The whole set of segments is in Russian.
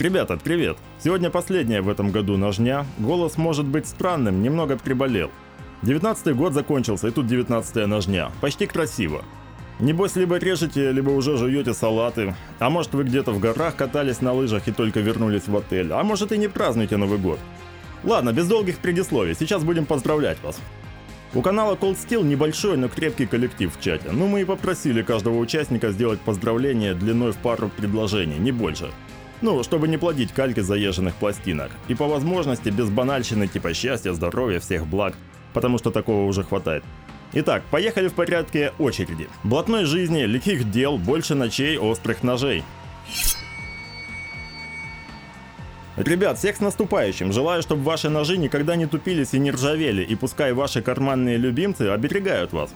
Ребята, привет! Сегодня последняя в этом году ножня. Голос может быть странным, немного приболел. 19 год закончился, и тут 19 ножня. Почти красиво. Небось, либо режете, либо уже жуете салаты. А может, вы где-то в горах катались на лыжах и только вернулись в отель. А может, и не празднуете Новый год. Ладно, без долгих предисловий, сейчас будем поздравлять вас. У канала Cold Steel небольшой, но крепкий коллектив в чате. Ну, мы и попросили каждого участника сделать поздравление длиной в пару предложений, не больше. Ну, чтобы не плодить кальки заезженных пластинок. И по возможности без банальщины типа счастья, здоровья, всех благ. Потому что такого уже хватает. Итак, поехали в порядке очереди. Блатной жизни, лихих дел, больше ночей, острых ножей. Ребят, всех с наступающим. Желаю, чтобы ваши ножи никогда не тупились и не ржавели, и пускай ваши карманные любимцы оберегают вас.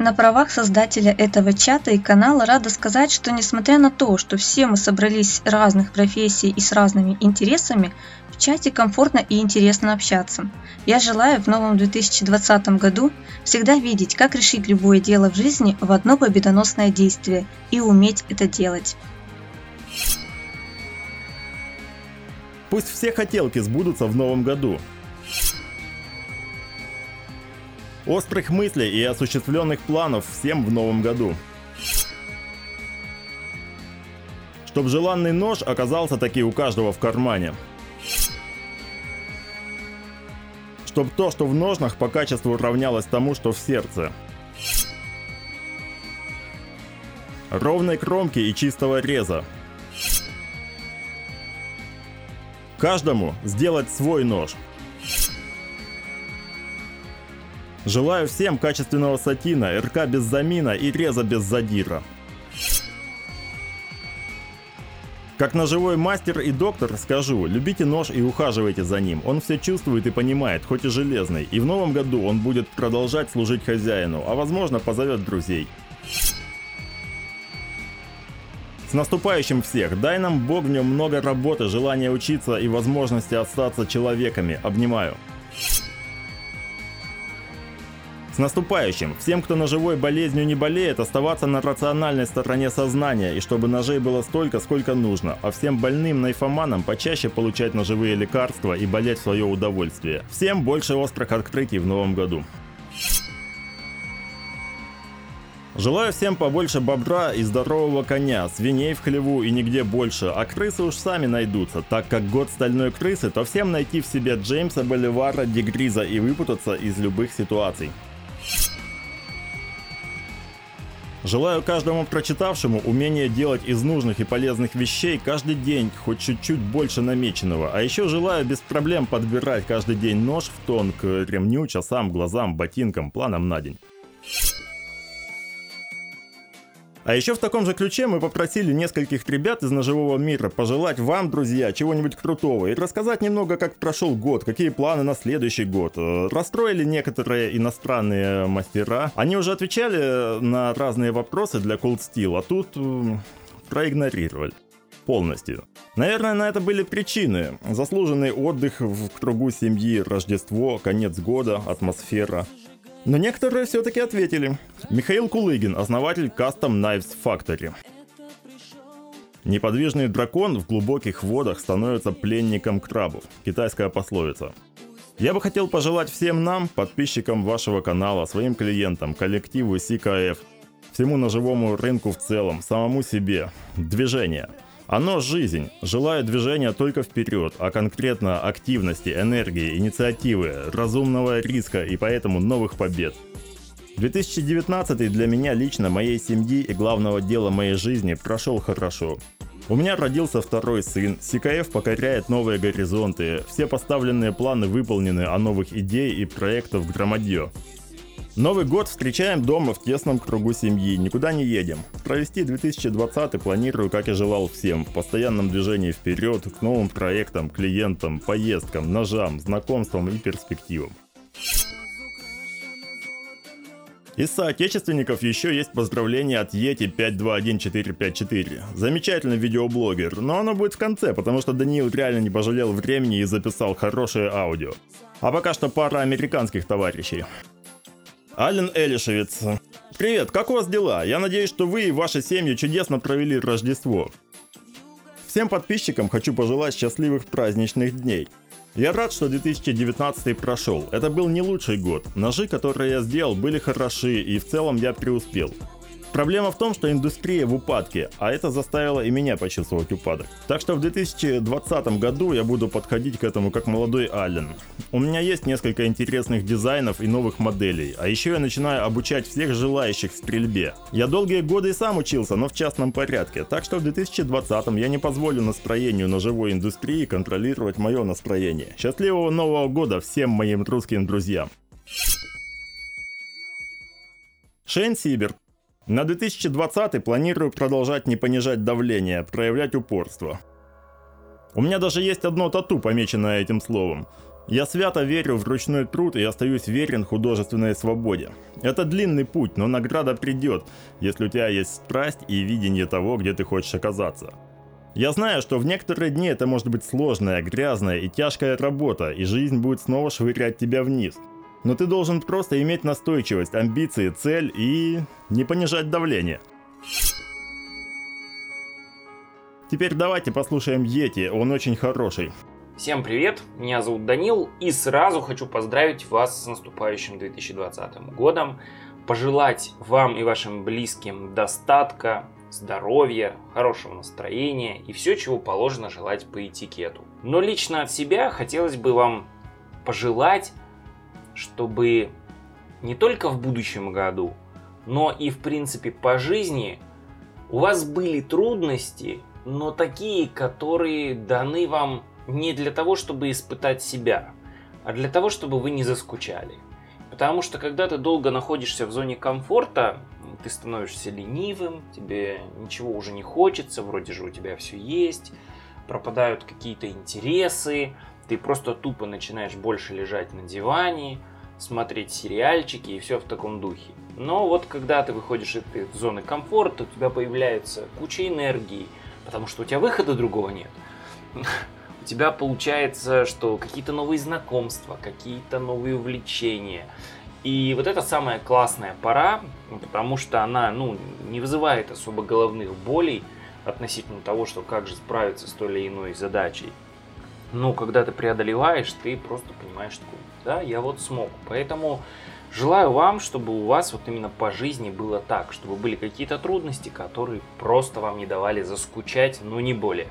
На правах создателя этого чата и канала рада сказать, что несмотря на то, что все мы собрались разных профессий и с разными интересами, в чате комфортно и интересно общаться. Я желаю в новом 2020 году всегда видеть, как решить любое дело в жизни в одно победоносное действие и уметь это делать. Пусть все хотелки сбудутся в новом году. Острых мыслей и осуществленных планов всем в новом году. Чтоб желанный нож оказался таки у каждого в кармане. Чтоб то, что в ножнах, по качеству равнялось тому, что в сердце. Ровной кромки и чистого реза. Каждому сделать свой нож. Желаю всем качественного сатина, РК без замина и реза без задира. Как ножевой мастер и доктор скажу, любите нож и ухаживайте за ним. Он все чувствует и понимает, хоть и железный. И в новом году он будет продолжать служить хозяину, а возможно позовет друзей. С наступающим всех! Дай нам Бог в нем много работы, желания учиться и возможности остаться человеками. Обнимаю. Наступающим! Всем, кто ножевой болезнью не болеет, оставаться на рациональной стороне сознания, и чтобы ножей было столько, сколько нужно, а всем больным найфоманам почаще получать ножевые лекарства и болеть в свое удовольствие. Всем больше острых открытий в новом году. Желаю всем побольше бобра и здорового коня, свиней в хлеву и нигде больше, а крысы уж сами найдутся, так как год стальной крысы, то всем найти в себе Джеймса Боливара, Дегриза и выпутаться из любых ситуаций. Желаю каждому прочитавшему умение делать из нужных и полезных вещей каждый день хоть чуть-чуть больше намеченного. А еще желаю без проблем подбирать каждый день нож в тон к ремню, часам, глазам, ботинкам, планам на день. А еще в таком же ключе мы попросили нескольких ребят из ножевого мира пожелать вам, друзья, чего-нибудь крутого и рассказать немного, как прошел год, какие планы на следующий год. Э, расстроили некоторые иностранные мастера. Они уже отвечали на разные вопросы для Cold Steel, а тут э, проигнорировали полностью. Наверное, на это были причины. Заслуженный отдых в кругу семьи, Рождество, конец года, атмосфера. Но некоторые все-таки ответили. Михаил Кулыгин, основатель Custom Knives Factory. Неподвижный дракон в глубоких водах становится пленником крабов. Китайская пословица. Я бы хотел пожелать всем нам, подписчикам вашего канала, своим клиентам, коллективу CKF, всему ножевому рынку в целом, самому себе, движения – оно – жизнь, желает движения только вперед, а конкретно активности, энергии, инициативы, разумного риска и поэтому новых побед. 2019 для меня лично, моей семьи и главного дела моей жизни прошел хорошо. У меня родился второй сын, СКФ покоряет новые горизонты, все поставленные планы выполнены, а новых идей и проектов громадье. Новый год встречаем дома в тесном кругу семьи, никуда не едем. Провести 2020 планирую, как и желал всем, в постоянном движении вперед, к новым проектам, клиентам, поездкам, ножам, знакомствам и перспективам. Из соотечественников еще есть поздравление от Yeti 521454. Замечательный видеоблогер, но оно будет в конце, потому что Даниил реально не пожалел времени и записал хорошее аудио. А пока что пара американских товарищей. Ален Элишевец. Привет, как у вас дела? Я надеюсь, что вы и ваши семьи чудесно провели Рождество. Всем подписчикам хочу пожелать счастливых праздничных дней. Я рад, что 2019 прошел. Это был не лучший год. Ножи, которые я сделал, были хороши и в целом я преуспел. Проблема в том, что индустрия в упадке, а это заставило и меня почувствовать упадок. Так что в 2020 году я буду подходить к этому как молодой Аллен. У меня есть несколько интересных дизайнов и новых моделей, а еще я начинаю обучать всех желающих в стрельбе. Я долгие годы и сам учился, но в частном порядке, так что в 2020 я не позволю настроению ножевой индустрии контролировать мое настроение. Счастливого Нового года всем моим русским друзьям! Шейн Сиберт на 2020 планирую продолжать не понижать давление, проявлять упорство. У меня даже есть одно тату, помеченное этим словом. Я свято верю в ручной труд и остаюсь верен художественной свободе. Это длинный путь, но награда придет, если у тебя есть страсть и видение того, где ты хочешь оказаться. Я знаю, что в некоторые дни это может быть сложная, грязная и тяжкая работа, и жизнь будет снова швырять тебя вниз – но ты должен просто иметь настойчивость, амбиции, цель и не понижать давление. Теперь давайте послушаем Йети, он очень хороший. Всем привет, меня зовут Данил и сразу хочу поздравить вас с наступающим 2020 годом, пожелать вам и вашим близким достатка, здоровья, хорошего настроения и все, чего положено желать по этикету. Но лично от себя хотелось бы вам пожелать чтобы не только в будущем году, но и в принципе по жизни у вас были трудности, но такие, которые даны вам не для того, чтобы испытать себя, а для того, чтобы вы не заскучали. Потому что когда ты долго находишься в зоне комфорта, ты становишься ленивым, тебе ничего уже не хочется, вроде же у тебя все есть, пропадают какие-то интересы, ты просто тупо начинаешь больше лежать на диване, смотреть сериальчики и все в таком духе. Но вот когда ты выходишь из этой зоны комфорта, у тебя появляется куча энергии, потому что у тебя выхода другого нет. У тебя получается, что какие-то новые знакомства, какие-то новые увлечения. И вот это самая классная пора, потому что она ну, не вызывает особо головных болей относительно того, что как же справиться с той или иной задачей. Но когда ты преодолеваешь, ты просто понимаешь, что да, я вот смог. Поэтому желаю вам, чтобы у вас вот именно по жизни было так, чтобы были какие-то трудности, которые просто вам не давали заскучать, но не более.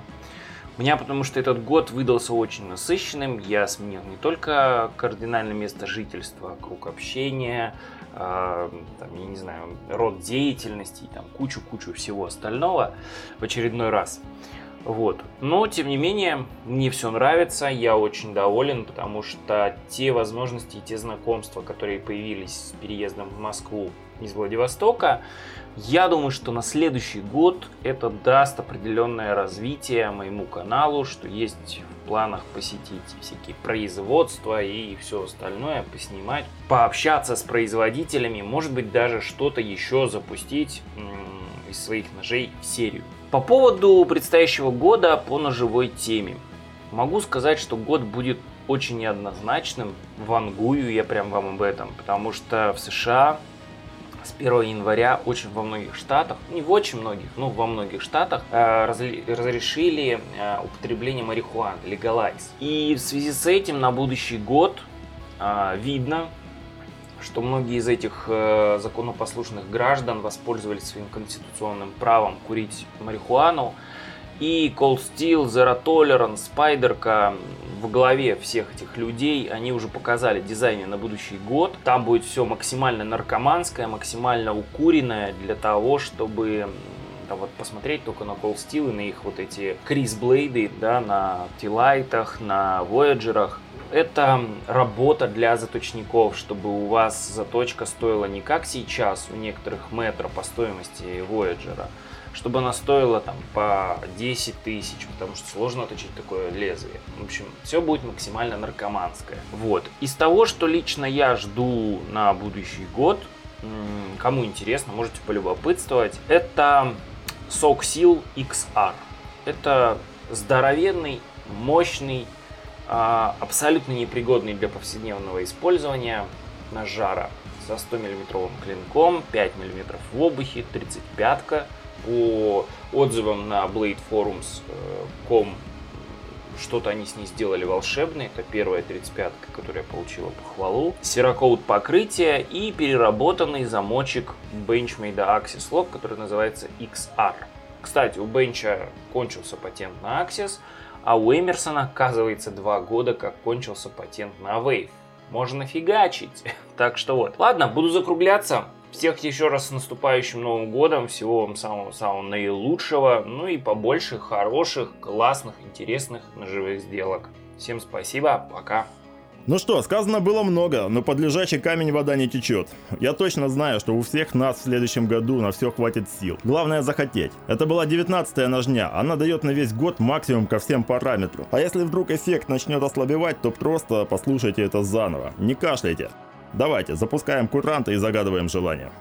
У меня потому что этот год выдался очень насыщенным. Я сменил не только кардинальное место жительства, круг общения, э, там, я не знаю, род деятельности, там кучу-кучу всего остального в очередной раз. Вот. Но, тем не менее, мне все нравится, я очень доволен, потому что те возможности и те знакомства, которые появились с переездом в Москву из Владивостока, я думаю, что на следующий год это даст определенное развитие моему каналу, что есть в планах посетить всякие производства и все остальное, поснимать, пообщаться с производителями, может быть даже что-то еще запустить из своих ножей в серию. По поводу предстоящего года по ножевой теме. Могу сказать, что год будет очень неоднозначным. Вангую я прям вам об этом, потому что в США с 1 января очень во многих штатах, не в очень многих, но во многих штатах э, разрешили э, употребление марихуаны, legalize. И в связи с этим на будущий год э, видно, что многие из этих э, законопослушных граждан воспользовались своим конституционным правом курить марихуану. И Cold Steel, Zero Tolerance, Спайдерка в главе всех этих людей, они уже показали дизайны на будущий год. Там будет все максимально наркоманское, максимально укуренное для того, чтобы да, вот посмотреть только на Cold Steel и на их вот эти Крис Блейды, да, на Тилайтах, на Voyager'ах это работа для заточников, чтобы у вас заточка стоила не как сейчас у некоторых метро по стоимости Voyager, чтобы она стоила там по 10 тысяч, потому что сложно точить такое лезвие. В общем, все будет максимально наркоманское. Вот. Из того, что лично я жду на будущий год, кому интересно, можете полюбопытствовать, это Soxil XR. Это здоровенный, мощный а, абсолютно непригодный для повседневного использования ножара со 100 миллиметровым клинком, 5 миллиметров в обухе, 35-ка. По отзывам на bladeforums.com что-то они с ней сделали волшебное. Это первая 35-ка, которая получила похвалу. Серокоут покрытия и переработанный замочек Benchmade Axis Lock, который называется XR. Кстати, у Бенча кончился патент на Axis, а у Эмерсона, оказывается, два года как кончился патент на Wave. Можно фигачить. Так что вот. Ладно, буду закругляться. Всех еще раз с наступающим Новым Годом. Всего вам самого-самого наилучшего. Ну и побольше хороших, классных, интересных ножевых сделок. Всем спасибо. Пока. Ну что, сказано было много, но под лежачий камень вода не течет. Я точно знаю, что у всех нас в следующем году на все хватит сил. Главное захотеть. Это была 19-я ножня, она дает на весь год максимум ко всем параметрам. А если вдруг эффект начнет ослабевать, то просто послушайте это заново. Не кашляйте. Давайте, запускаем куранта и загадываем желание.